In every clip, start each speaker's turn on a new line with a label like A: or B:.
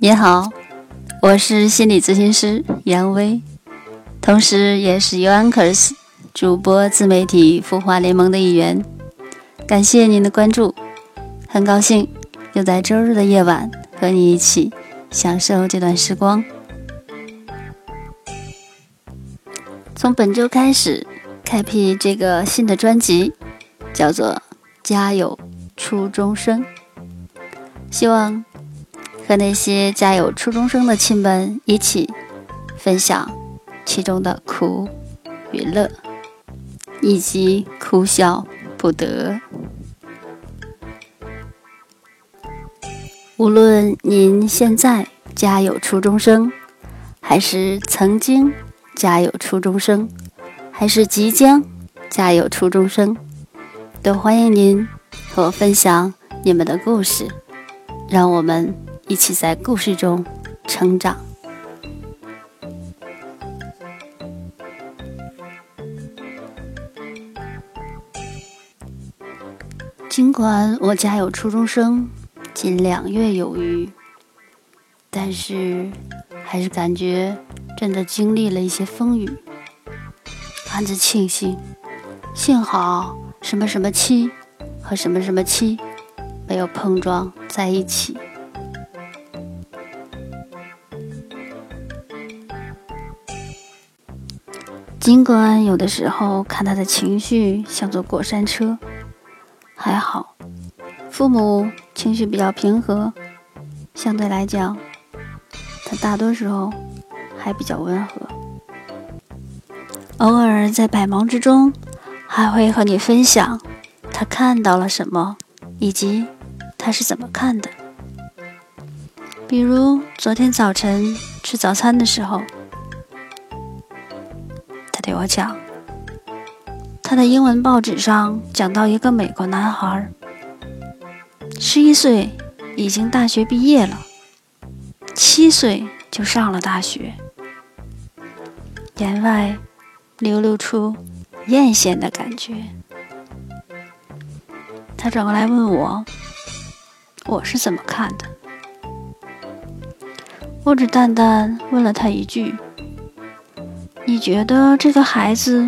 A: 你好，我是心理咨询师杨威，同时也是 Unces 主播自媒体孵化联盟的一员。感谢您的关注，很高兴又在周日的夜晚和你一起享受这段时光。从本周开始，开辟这个新的专辑，叫做《家有初中生》，希望。和那些家有初中生的亲们一起分享其中的苦与乐，以及哭笑不得。无论您现在家有初中生，还是曾经家有初中生，还是即将家有初中生，都欢迎您和我分享你们的故事，让我们。一起在故事中成长。尽管我家有初中生，仅两月有余，但是还是感觉真的经历了一些风雨。暗自庆幸，幸好什么什么七和什么什么七没有碰撞在一起。尽管有的时候看他的情绪像坐过山车，还好，父母情绪比较平和，相对来讲，他大多时候还比较温和。偶尔在百忙之中，还会和你分享他看到了什么，以及他是怎么看的。比如昨天早晨吃早餐的时候。我讲，他的英文报纸上讲到一个美国男孩，十一岁已经大学毕业了，七岁就上了大学，言外流露出艳羡的感觉。他转过来问我，我是怎么看的？我只淡淡问了他一句。你觉得这个孩子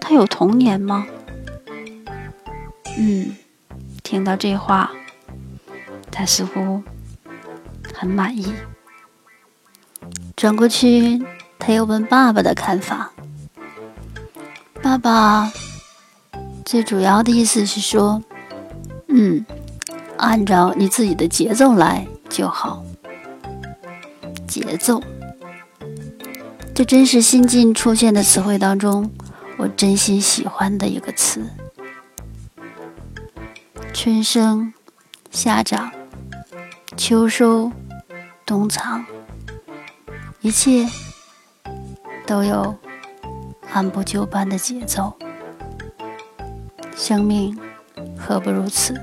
A: 他有童年吗？嗯，听到这话，他似乎很满意。转过去，他又问爸爸的看法。爸爸最主要的意思是说，嗯，按照你自己的节奏来就好。节奏。这真是新近出现的词汇当中，我真心喜欢的一个词。春生、夏长、秋收、冬藏，一切都有按部就班的节奏。生命何不如此？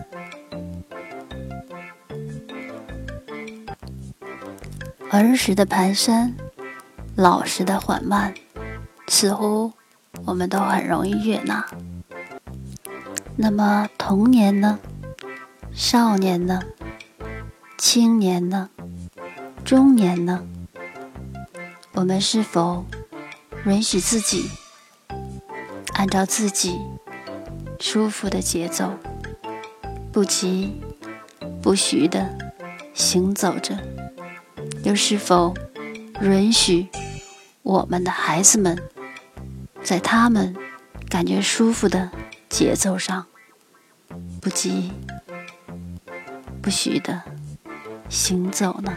A: 儿时的蹒跚。老实的缓慢，似乎我们都很容易悦纳。那么童年呢？少年呢？青年呢？中年呢？我们是否允许自己按照自己舒服的节奏，不急不徐的行走着？又是否允许？我们的孩子们，在他们感觉舒服的节奏上，不急不徐的行走呢。